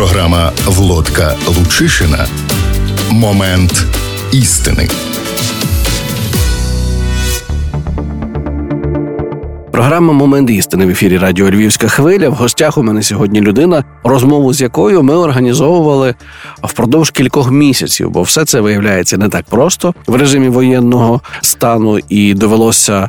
Програма Володка Лучишина. Момент істини. Програма Момент істини в ефірі Радіо Львівська хвиля. В гостях у мене сьогодні людина, розмову з якою ми організовували впродовж кількох місяців, бо все це виявляється не так просто в режимі воєнного стану, і довелося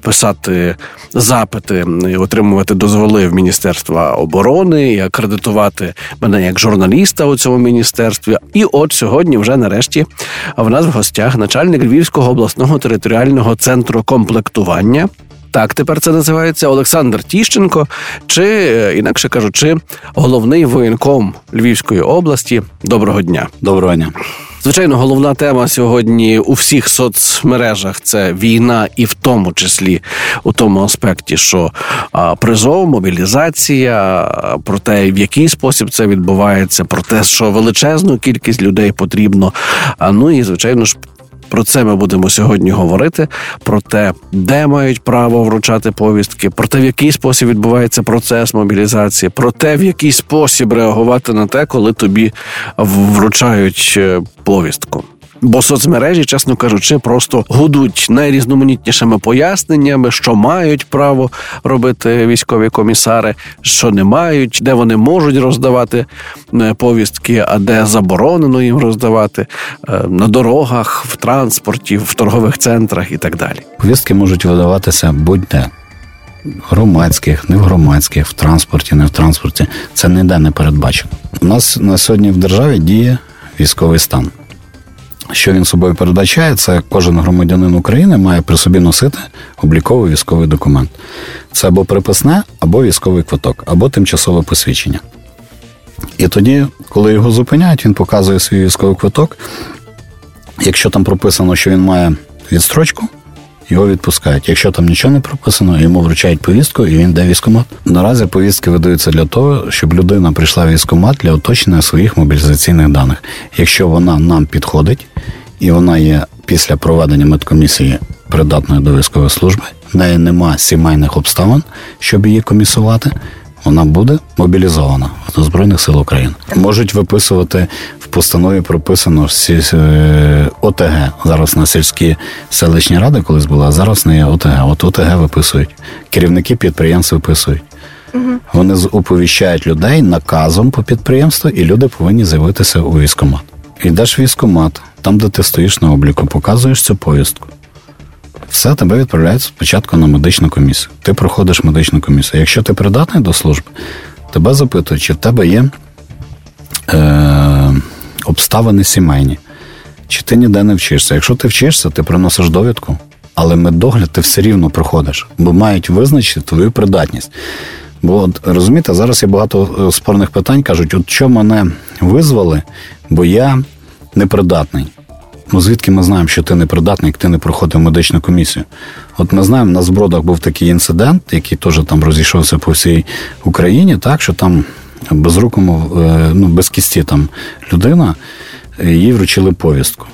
писати запити, отримувати дозволи в Міністерства оборони і акредитувати мене як журналіста у цьому міністерстві. І от сьогодні, вже нарешті, в нас в гостях начальник Львівського обласного територіального центру комплектування. Так, тепер це називається Олександр Тіщенко, чи е, інакше кажучи, головний воєнком Львівської області. Доброго дня. Доброго дня. Звичайно, головна тема сьогодні у всіх соцмережах це війна, і в тому числі у тому аспекті, що призов, мобілізація, про те, в який спосіб це відбувається, про те, що величезну кількість людей потрібно. Ну і звичайно ж про це ми будемо сьогодні говорити: про те, де мають право вручати повістки, про те, в який спосіб відбувається процес мобілізації, про те, в який спосіб реагувати на те, коли тобі вручають е, повістку. Бо соцмережі, чесно кажучи, просто гудуть найрізноманітнішими поясненнями, що мають право робити військові комісари, що не мають, де вони можуть роздавати е, повістки, а де заборонено їм роздавати е, на дорогах, в транспорті, в торгових центрах і так далі. Повістки можуть видаватися будь-де. Громадських, не в громадських, в транспорті, не в транспорті. Це ніде не передбачено. У нас на сьогодні в державі діє військовий стан. Що він собою передбачає, це кожен громадянин України має при собі носити обліковий військовий документ. Це або приписне, або військовий квиток, або тимчасове посвідчення. І тоді, коли його зупиняють, він показує свій військовий квиток. Якщо там прописано, що він має відстрочку, його відпускають. Якщо там нічого не прописано, йому вручають повістку і він йде військомат. Наразі повістки видаються для того, щоб людина прийшла в військомат для уточнення своїх мобілізаційних даних. Якщо вона нам підходить і вона є після проведення медкомісії придатною до військової служби, в неї нема сімейних обставин, щоб її комісувати вона буде мобілізована до Збройних сил України. Можуть виписувати в постанові прописано всі е, ОТГ. Зараз на сільські селищні ради колись була, а зараз не є ОТГ. От ОТГ виписують. Керівники підприємств виписують. Вони оповіщають людей наказом по підприємству, і люди повинні з'явитися у військомат. Йдеш в військомат, там, де ти стоїш на обліку, показуєш цю повістку все тебе відправляють спочатку на медичну комісію. Ти проходиш медичну комісію. Якщо ти придатний до служби, тебе запитують, чи в тебе є е, обставини сімейні, чи ти ніде не вчишся. Якщо ти вчишся, ти приносиш довідку, але медогляд ти все рівно проходиш, бо мають визначити твою придатність. Бо от, розумієте, зараз є багато е, спорних питань, кажуть, от що мене визвали, бо я непридатний. Ну звідки ми знаємо, що ти не придатний, як ти не проходив медичну комісію? От ми знаємо, на збродах був такий інцидент, який теж там розійшовся по всій Україні, так що там безрукому, е, ну без кісті там людина, е, їй вручили повістку.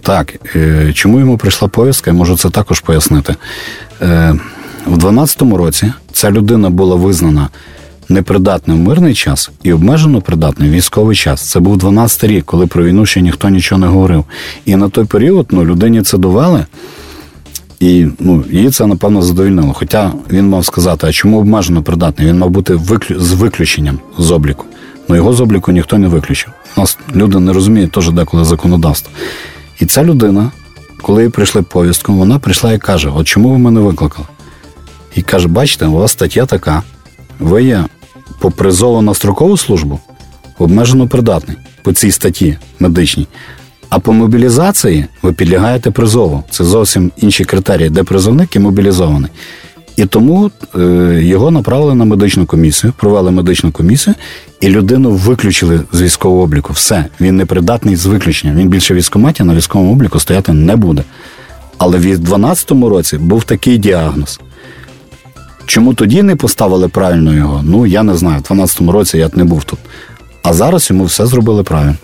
Так, е, чому йому прийшла повістка, я можу це також пояснити. В 12-му році ця людина була визнана непридатний мирний час і обмежено придатний військовий час. Це був 12 рік, коли про війну ще ніхто нічого не говорив. І на той період ну, людині це довели. І ну, її це, напевно, задовільнило. Хоча він мав сказати, а чому обмежено придатний? Він мав бути виклю... з виключенням з обліку. Ну його з обліку ніхто не виключив. У нас люди не розуміють теж деколи законодавство. І ця людина, коли їй прийшли повістку, вона прийшла і каже: От чому ви мене викликали? І каже: бачите, у вас стаття така, ви є по призову на строкову службу обмежено придатний по цій статті медичній. А по мобілізації ви підлягаєте призову. Це зовсім інші критерії, де призовник і мобілізований. І тому е, його направили на медичну комісію, провели медичну комісію, і людину виключили з військового обліку. Все, він не придатний з виключення. Він більше військоматі на військовому обліку стояти не буде. Але в 2012 році був такий діагноз. Чому тоді не поставили правильно його? Ну я не знаю. В 12-му році я не був тут. А зараз йому все зробили правильно.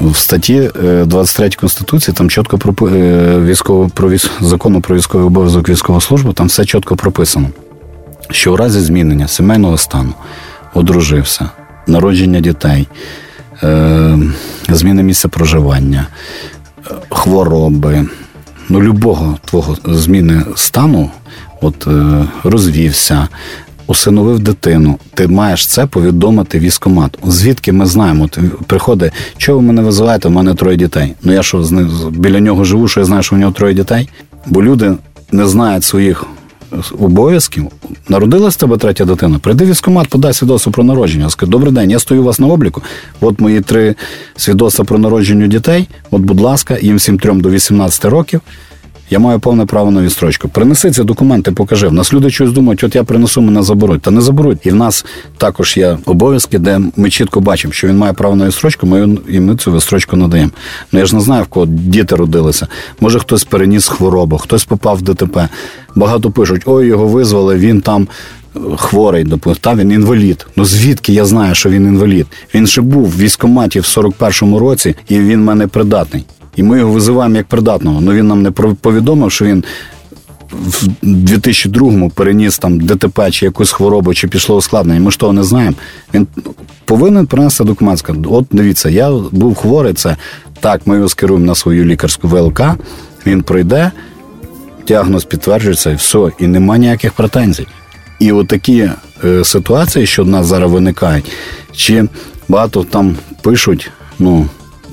В статті 23 е, Конституції там чітко про е, військово про військ, закону про військовий обов'язок військової служби, там все чітко прописано, що в разі змінення сімейного стану одружився, народження дітей, е, зміни місця проживання, хвороби, ну, любого твого зміни стану, от е, розвівся, усиновив дитину, ти маєш це повідомити військомат. Звідки ми знаємо? От приходить, чого ви мене визиваєте? У мене троє дітей. Ну я що з ним біля нього живу, що я знаю, що в нього троє дітей? Бо люди не знають своїх обов'язків. Народилась тебе третя дитина. Прийди в військкомат, подай свідоцтво про народження. Скажи, добрий день, я стою у вас на обліку. От мої три свідоцтва про народження дітей. От, будь ласка, їм всім трьом до 18 років. Я маю повне право на відстрочку. Принеси ці документи, покажи. В нас люди щось думають, от я принесу, мене заберуть. Та не заберуть. І в нас також є обов'язки, де ми чітко бачимо, що він має право на відстрочку, ми і ми цю відстрочку надаємо. Ну я ж не знаю, в кого діти родилися. Може, хтось переніс хворобу, хтось попав в ДТП. Багато пишуть: ой, його визвали, він там. Е, хворий, допустим, він інвалід. Ну звідки я знаю, що він інвалід? Він ще був в військкоматі в 41-му році, і він мене придатний. І ми його визиваємо як придатного. Ну він нам не повідомив, що він в 2002-му переніс там ДТП чи якусь хворобу, чи пішло ускладнення. Ми ж того не знаємо. Він повинен принести документ. Сказати, От дивіться, я був хворий. Це так, ми його скеруємо на свою лікарську ВЛК. Він пройде, діагноз підтверджується, і все, і нема ніяких претензій. І от такі е, ситуації, що в нас зараз виникають, чи багато там пишуть, ну.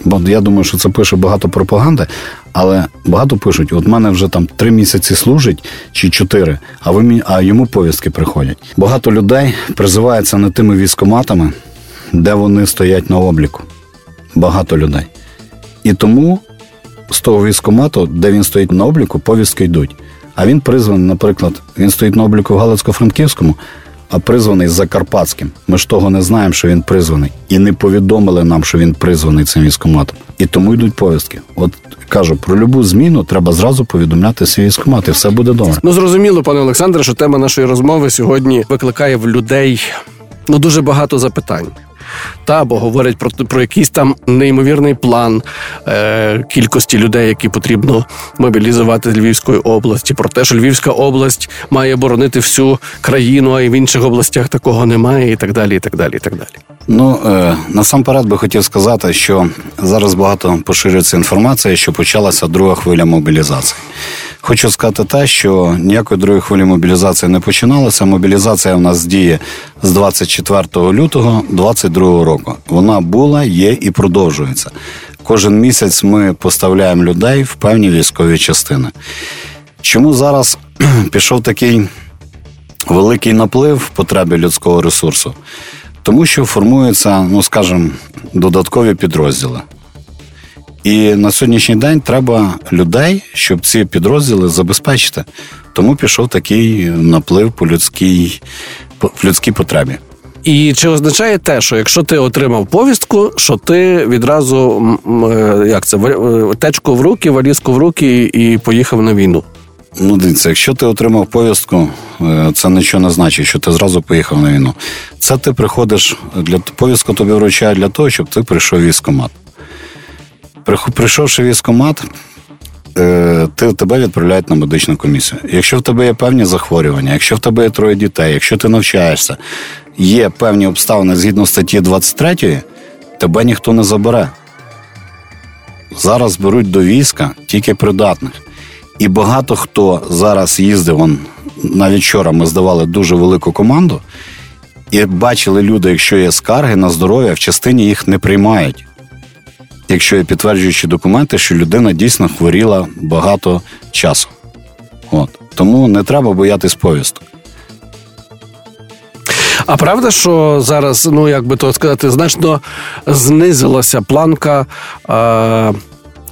Бо я думаю, що це пише багато пропаганди, але багато пишуть: от мене вже там три місяці служить чи чотири, а ви а йому повістки приходять. Багато людей призиваються не тими військоматами, де вони стоять на обліку. Багато людей. І тому з того військомату, де він стоїть на обліку, повістки йдуть. А він призваний, наприклад, він стоїть на обліку в Галицько-Франківському, а призваний Закарпатським. Ми ж того не знаємо, що він призваний, і не повідомили нам, що він призваний цим військоматом. І тому йдуть повістки. От кажу, про любу зміну треба зразу повідомляти свій військомат, і все буде добре. Ну зрозуміло, пане Олександре, що тема нашої розмови сьогодні викликає в людей ну дуже багато запитань та або говорять про про якийсь там неймовірний план е, кількості людей, які потрібно мобілізувати з Львівської області, про те, що Львівська область має боронити всю країну, а і в інших областях такого немає, і так далі. і так далі, і так далі. Ну е, насамперед би хотів сказати, що зараз багато поширюється інформація, що почалася друга хвиля мобілізації. Хочу сказати те, що ніякої другої хвилі мобілізації не починалася. Мобілізація в нас діє з 24 лютого 2022 року. Вона була, є і продовжується. Кожен місяць ми поставляємо людей в певні військові частини. Чому зараз пішов такий великий наплив в потребі людського ресурсу? Тому що формуються, ну скажімо, додаткові підрозділи. І на сьогоднішній день треба людей, щоб ці підрозділи забезпечити. Тому пішов такий наплив по людській по людській потребі. І чи означає те, що якщо ти отримав повістку, що ти відразу е, як це е, течку в руки, валізку в руки і поїхав на війну? Ну, дивіться, якщо ти отримав повістку, е, це нічого не значить, що ти зразу поїхав на війну. Це ти приходиш для повістку тобі вручають для того, щоб ти прийшов в військкомат. Прийшовши військкомат, е, ти, тебе відправляють на медичну комісію. Якщо в тебе є певні захворювання, якщо в тебе є троє дітей, якщо ти навчаєшся, є певні обставини згідно статті 23, тебе ніхто не забере. Зараз беруть до війська тільки придатних. І багато хто зараз їздив, он, навіть вчора ми здавали дуже велику команду, і бачили люди, якщо є скарги на здоров'я, в частині їх не приймають якщо є підтверджуючі документи, що людина дійсно хворіла багато часу. От. Тому не треба боятись повісток. А правда, що зараз, ну як би то сказати, значно знизилася планка. Е-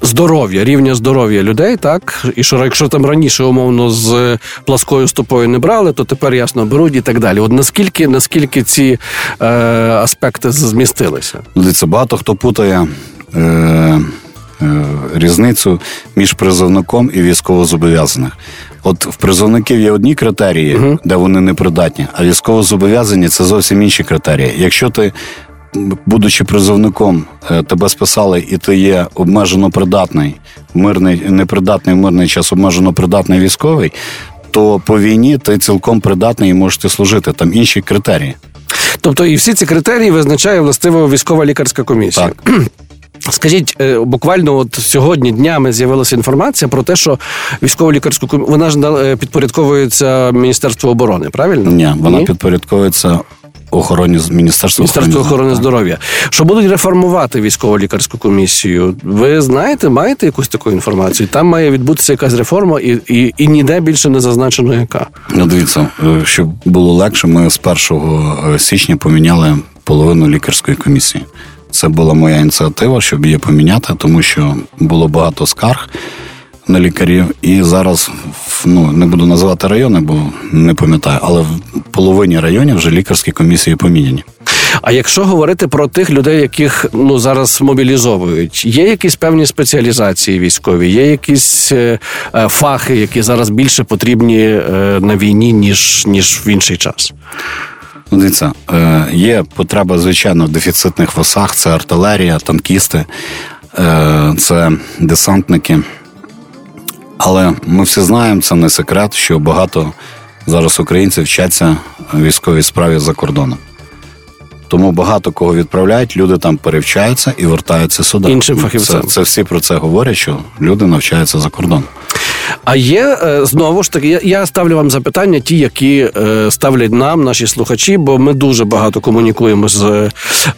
Здоров'я, рівня здоров'я людей, так і що якщо там раніше умовно з пласкою стопою не брали, то тепер ясно беруть і так далі. От наскільки наскільки ці е, аспекти змістилися? Дивіться, багато хто путає Е, е, різницю між призовником і військовозобов'язаних. От в призовників є одні критерії, uh де вони непридатні, а військовозобов'язані це зовсім інші критерії. Якщо ти, будучи призовником, е, тебе списали, і ти є обмежено придатний, мирний, непридатний в мирний час, обмежено придатний військовий, то по війні ти цілком придатний і можеш служити. Там інші критерії. Тобто, і всі ці критерії визначає властиво військова лікарська комісія. Так. Скажіть, е, буквально от сьогодні днями з'явилася інформація про те, що військово лікарську комісію вона ж е, підпорядковується Міністерству оборони, правильно? Ні, вона підпорядковується охороні з Міністерства Міністерство охорони здоров'я. Що будуть реформувати військово лікарську комісію? Ви знаєте, маєте якусь таку інформацію? Там має відбутися якась реформа, і, і, і ніде більше не зазначено, яка. Ну, дивіться, е, щоб було легше, ми з 1 січня поміняли половину лікарської комісії. Це була моя ініціатива, щоб її поміняти, тому що було багато скарг на лікарів. І зараз ну не буду називати райони, бо не пам'ятаю, але в половині районів вже лікарські комісії поміняні. А якщо говорити про тих людей, яких ну зараз мобілізовують, є якісь певні спеціалізації військові, є якісь е, е, фахи, які зараз більше потрібні е, на війні ніж ніж в інший час. Ну, дивіться, е, є потреба, звичайно, в дефіцитних восах, це артилерія, танкісти, е, це десантники. Але ми всі знаємо, це не секрет, що багато зараз українців вчаться військовій справі за кордоном. Тому багато кого відправляють, люди там перевчаються і вертаються сюди. Іншим фахівцям. Це, це всі про це говорять, що люди навчаються за кордоном. А є е, знову ж таки, я, ставлю вам запитання, ті, які е, ставлять нам, наші слухачі, бо ми дуже багато комунікуємо з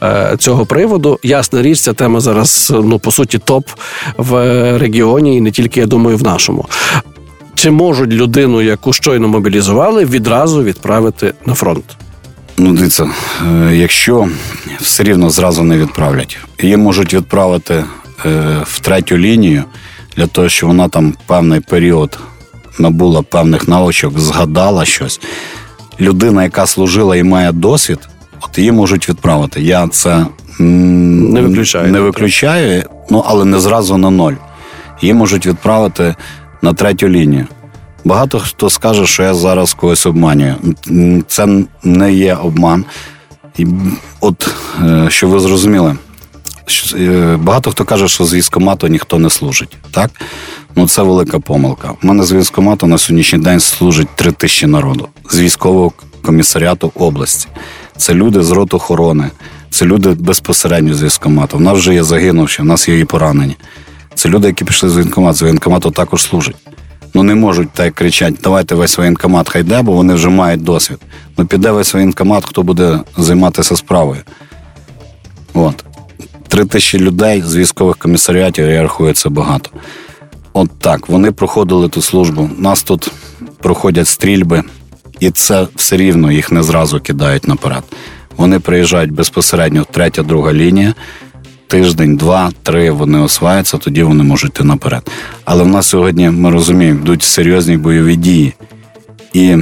е, цього приводу. Ясна річ, ця тема зараз ну по суті топ в регіоні, і не тільки я думаю, в нашому. Чи можуть людину, яку щойно мобілізували, відразу відправити на фронт? Ну, дивіться, якщо все рівно зразу не відправлять, її можуть відправити в третю лінію для того, щоб вона там певний період набула певних навичок, згадала щось. Людина, яка служила і має досвід, от її можуть відправити. Я це не виключаю, не виключаю, ну але не зразу на ноль. Її можуть відправити на третю лінію. Багато хто скаже, що я зараз когось обманюю. Це не є обман. І От е, що ви зрозуміли, багато хто каже, що з військомату ніхто не служить. Так? Ну це велика помилка. У мене з військомату на сьогоднішній день служить три тисячі народу з військового комісаріату області. Це люди з рот охорони, це люди безпосередньо з військомату. У нас вже є загинувші, в нас є і поранені. Це люди, які пішли з воєнкомату, з воєнкомату також служать. Ну не можуть так кричати, давайте весь воєнкомат хай йде, бо вони вже мають досвід. Ну піде весь воєнкомат, хто буде займатися справою. От. Три тисячі людей з військових комісаріатів, я рахую, це багато. От так, вони проходили ту службу. Нас тут проходять стрільби, і це все рівно їх не зразу кидають наперед. Вони приїжджають безпосередньо в третя, друга лінія. Тиждень, два, три вони осваються, тоді вони можуть йти наперед. Але в нас сьогодні, ми розуміємо, йдуть серйозні бойові дії. І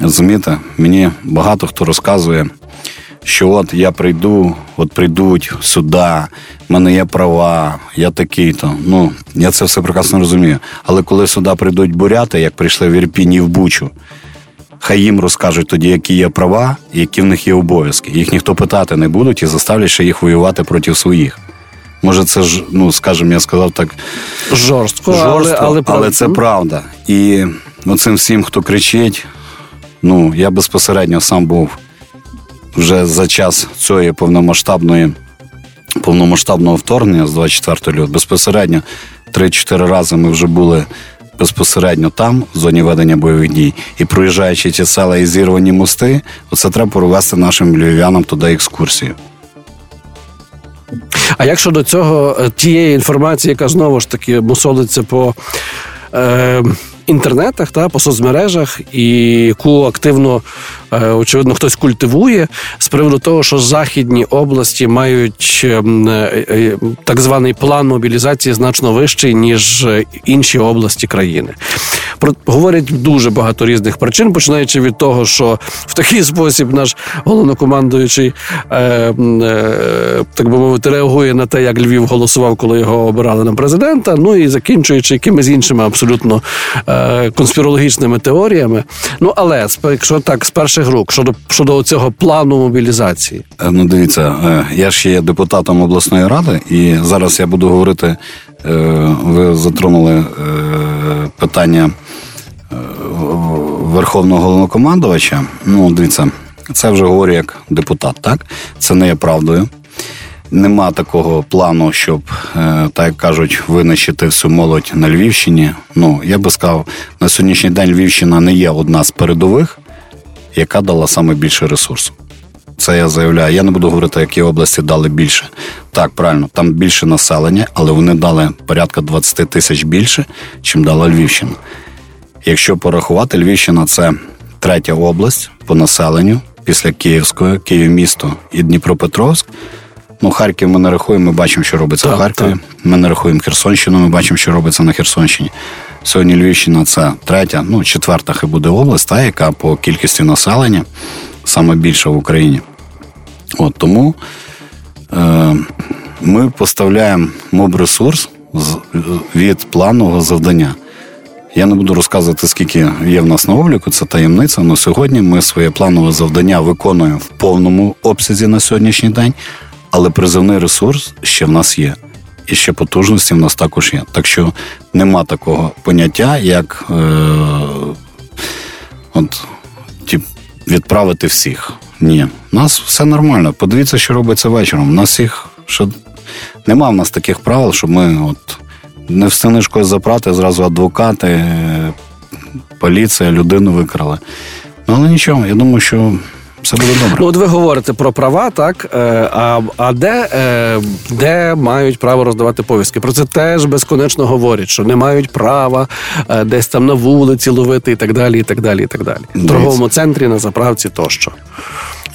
розумієте, мені багато хто розказує, що от я прийду, от прийдуть сюди, в мене є права, я такий-то. Ну, я це все прекрасно розумію. Але коли сюди прийдуть буряти, як прийшли в Ірпінь і в Бучу, хай їм розкажуть тоді, які є права і які в них є обов'язки. Їх ніхто питати не будуть і заставлять ще їх воювати проти своїх. Може, це ж, ну, скажімо, я сказав так жорстко, жорстко але, але, але це правда. І оцим всім, хто кричить, ну, я безпосередньо сам був вже за час цієї повномасштабної повномасштабного вторгнення з 24 лютого безпосередньо 3-4 рази ми вже були безпосередньо там, в зоні ведення бойових дій, і проїжджаючи ті села і зірвані мости, оце треба провести нашим львів'янам туди екскурсію. А як щодо цього, е, тієї інформації, яка знову ж таки мусолиться по. Е, інтернетах та по соцмережах, і яку активно е, очевидно хтось культивує з приводу того, що західні області мають ем, е, е, так званий план мобілізації значно вищий ніж інші області країни. Про говорять дуже багато різних причин, починаючи від того, що в такий спосіб наш головнокомандуючий е, е, так би мовити реагує на те, як Львів голосував, коли його обирали на президента. Ну і закінчуючи якимись іншими абсолютно е, конспірологічними теоріями. Ну але якщо так з перших рук щодо щодо цього плану мобілізації, е, ну дивіться, е, я ж є депутатом обласної ради, і зараз я буду говорити. Е, ви затронули питання Верховного головнокомандувача. Ну, дивіться, Це вже говорю як депутат. Так, це не є правдою. Нема такого плану, щоб, е, так як кажуть, винищити всю молодь на Львівщині. Ну, я би сказав, на сьогоднішній день Львівщина не є одна з передових, яка дала саме ресурсу. Це я заявляю. Я не буду говорити, які області дали більше. Так, правильно, там більше населення, але вони дали порядка 20 тисяч більше, чим дала Львівщина. Якщо порахувати, Львівщина це третя область по населенню після Київської, Київ місто і Дніпропетровськ. Ну, Харків ми не рахуємо, ми бачимо, що робиться так, в Харкові. Так. Ми не рахуємо Херсонщину, ми бачимо, що робиться на Херсонщині. Сьогодні Львівщина це третя, ну, четверта хай буде область, та, яка по кількості населення саме більша в Україні. От тому е, ми поставляємо моб-ресурс від планового завдання. Я не буду розказувати, скільки є в нас на обліку, це таємниця. але сьогодні ми своє планове завдання виконуємо в повному обсязі на сьогоднішній день, але призовний ресурс ще в нас є. І ще потужності в нас також є. Так що нема такого поняття, як е, от, відправити всіх. Ні, у нас все нормально. Подивіться, що робиться вечором. У нас їх що нема в нас таких правил, щоб ми от не встигнеш когось запрати, зразу адвокати, е, поліція, людину викрали. Ну, але нічого, я думаю, що все буде добре. Ну, от ви говорите про права, так? Е, А, а де, е, де мають право роздавати повістки? Про це теж безконечно говорять, що не мають права е, десь там на вулиці ловити і так далі, і так далі, і так далі. В торговому центрі, на заправці тощо.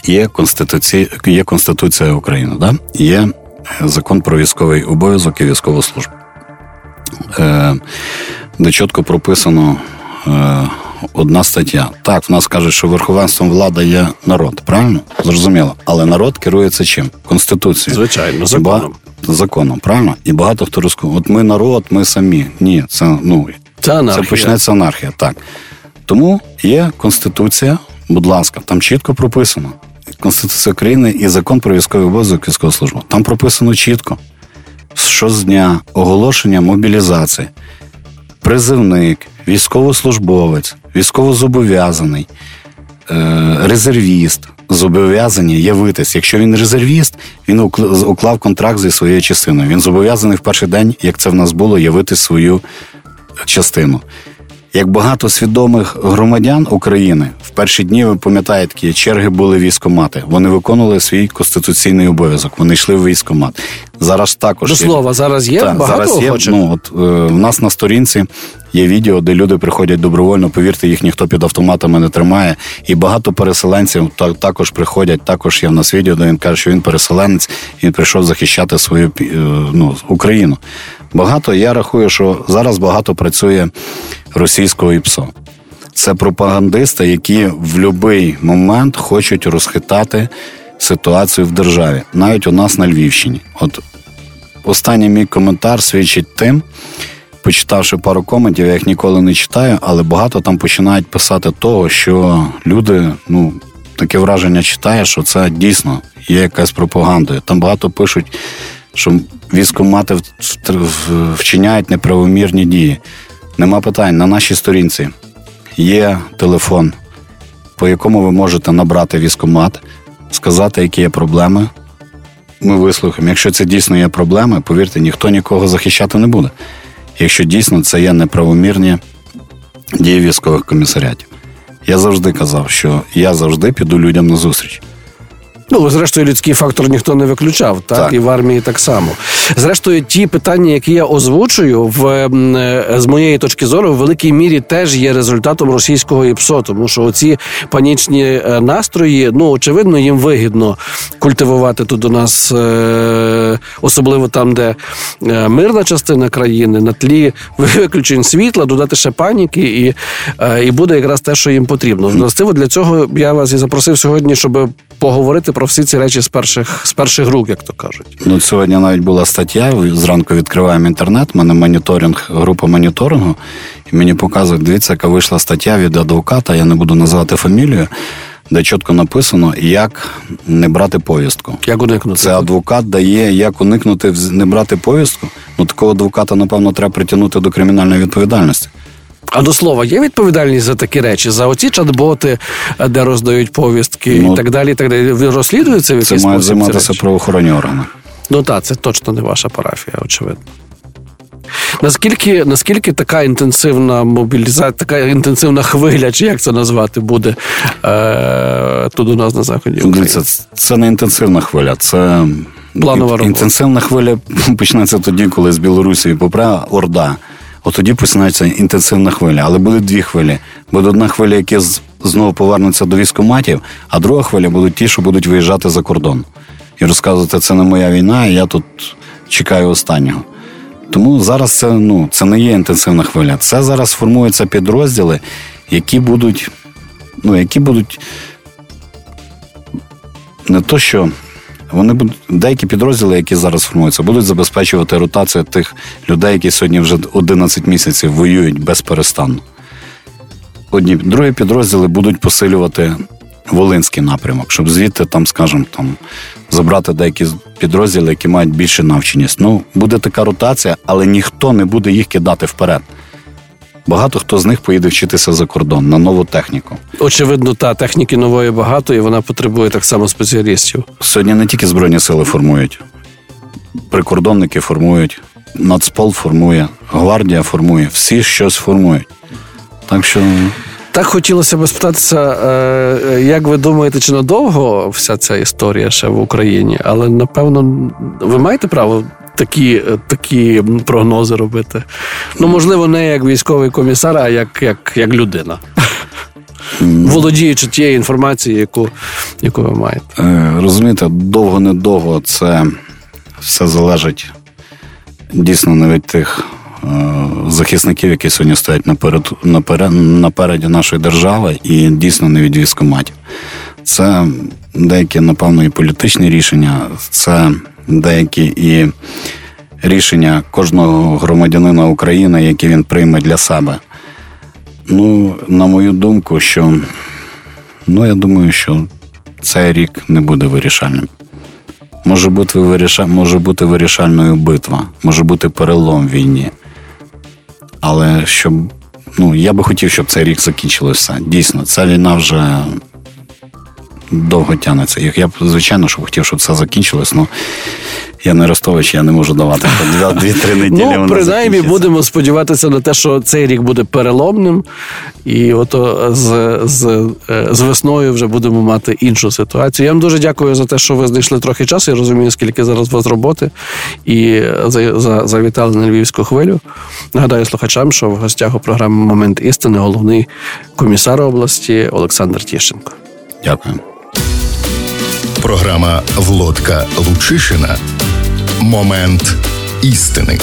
Є конституція, є Конституція України, да? є закон про військовий обов'язок і військову службу. Е, де чітко прописано е, одна стаття. Так, в нас кажуть, що верховенством влади є народ, правильно? Зрозуміло. Але народ керується чим? Конституцією. Звичайно, І ба- законом. Законом, правильно? І багато хто розказує, от ми народ, ми самі. Ні, це ну Це анархія. це почнеться анархія. Так. Тому є Конституція, будь ласка, там чітко прописано. Конституція України і закон про військовий обов'язок військову службу. Там прописано чітко, що з дня оголошення мобілізації призивник, військовослужбовець, військовозобов'язаний, е, резервіст зобов'язані явитись. Якщо він резервіст, він укл- уклав контракт зі своєю частиною. Він зобов'язаний в перший день, як це в нас було, явити свою частину. Як багато свідомих громадян України в перші дні, ви пам'ятаєте, такі черги були військомати. Вони виконували свій конституційний обов'язок. Вони йшли в військомат. Зараз також До є- слова, зараз є так, багато зараз є, ну, от, е, в нас на сторінці є відео, де люди приходять добровольно, повірте, їх ніхто під автоматами не тримає. І багато переселенців та, також приходять. Також є в нас відео, де він каже, що він переселенець, він прийшов захищати свою е, ну, Україну. Багато, я рахую, що зараз багато працює російського ІПСО. Це пропагандисти, які в будь-який момент хочуть розхитати ситуацію в державі, навіть у нас на Львівщині. От останній мій коментар свідчить тим, почитавши пару коментів, я їх ніколи не читаю, але багато там починають писати того, що люди, ну, таке враження читає, що це дійсно є якась пропаганда. Там багато пишуть, що військомати вчиняють неправомірні дії. Нема питань. На нашій сторінці є телефон, по якому ви можете набрати військомат, сказати, які є проблеми. Ми вислухаємо. Якщо це дійсно є проблеми, повірте, ніхто нікого захищати не буде. Якщо дійсно це є неправомірні дії військових комісаріатів. Я завжди казав, що я завжди піду людям на зустріч. Ну, зрештою, людський фактор ніхто не виключав, так? Так. і в армії так само. Зрештою, ті питання, які я озвучую, в е, з моєї точки зору, в великій мірі теж є результатом російського ІПСО, тому що оці панічні е, настрої, ну очевидно, їм вигідно культивувати тут у нас, е, особливо там, де мирна частина країни, на тлі виключень світла, додати ще паніки, і, і буде якраз те, що їм потрібно. Властиво для цього я вас і запросив сьогодні, щоб поговорити про всі ці речі з перших з перших рук, як то кажуть. Ну, сьогодні навіть була стаття. Зранку відкриваємо інтернет. У мене моніторинг, група моніторингу, і мені показують, дивіться, яка вийшла стаття від адвоката, я не буду називати фамілію, де чітко написано, як не брати повістку. Як уникнути? Це адвокат дає, як уникнути не брати повістку. Ну такого адвоката, напевно, треба притягнути до кримінальної відповідальності. А до слова, є відповідальність за такі речі, за оці чат-боти, е, де роздають повістки Ну, і так далі. і так далі. Ви розслідуєте в Це якийсь мають займатися правоохоронні органи. Ну так, це точно не ваша парафія, очевидно. Наскільки, наскільки така інтенсивна мобілізація, така інтенсивна хвиля, чи як це назвати, буде е, тут у нас на заході? України? Дивіться, це не інтенсивна хвиля, це Планова робота. інтенсивна хвиля почнеться тоді, коли з Білорусі попре Орда. От тоді починається інтенсивна хвиля. Але буде дві хвилі. Буде одна хвиля, які з- знову повернуться до військоматів, а друга хвиля будуть ті, що будуть виїжджати за кордон. І розказувати, це не моя війна, і я тут чекаю останнього. Тому зараз це, ну, це не є інтенсивна хвиля. Це зараз формуються підрозділи, які будуть, ну, які будуть не то, що вони будуть деякі підрозділи, які зараз формуються, будуть забезпечувати ротацію тих людей, які сьогодні вже 11 місяців воюють без перестану. Одні другі підрозділи будуть посилювати Волинський напрямок, щоб звідти там, скажімо, там забрати деякі підрозділи, які мають більше навченість. Ну, буде така ротація, але ніхто не буде їх кидати вперед. Багато хто з них поїде вчитися за кордон на нову техніку. Очевидно, та техніки нової багато, і вона потребує так само спеціалістів. Сьогодні не тільки Збройні сили формують, прикордонники формують, Нацпол формує, гвардія формує, всі щось формують. Так що Так хотілося б спитатися, е, е, як ви думаєте, чи надовго вся ця історія ще в Україні? Але напевно, ви маєте право такі, е, такі прогнози робити? Ну, можливо, не як військовий комісар, а як, як, як людина. Володіючи тією інформацією, яку, яку ви маєте. Е, Розумієте, довго-недовго це все залежить дійсно не від тих е, захисників, які сьогодні стоять наперед, наперед, напереді нашої держави, і дійсно не від військоматів. Це деякі, напевно, і політичні рішення, це деякі і рішення кожного громадянина України, які він прийме для себе. Ну, на мою думку, що ну, я думаю, що цей рік не буде вирішальним. Може бути, виріша... може бути вирішальною битва, може бути перелом в війні. Але щоб. Ну, я би хотів, щоб цей рік закінчилося. Дійсно, ця війна вже довго тягнеться. Я- Я б, звичайно, що хотів, щоб це закінчилось, але я не Ростович, я не можу давати дві-три неділі. Ну, принаймні, будемо сподіватися на те, що цей рік буде переломним, і ото з, з, е, з весною вже будемо мати іншу ситуацію. Я вам дуже дякую за те, що ви знайшли трохи часу. Я розумію, скільки зараз у вас роботи, і за, за, завітали на львівську хвилю. Нагадаю слухачам, що в гостях у програмі Момент істини головний комісар області Олександр Тіщенко. Дякую. Програма Влодка Лучишина. Момент істини.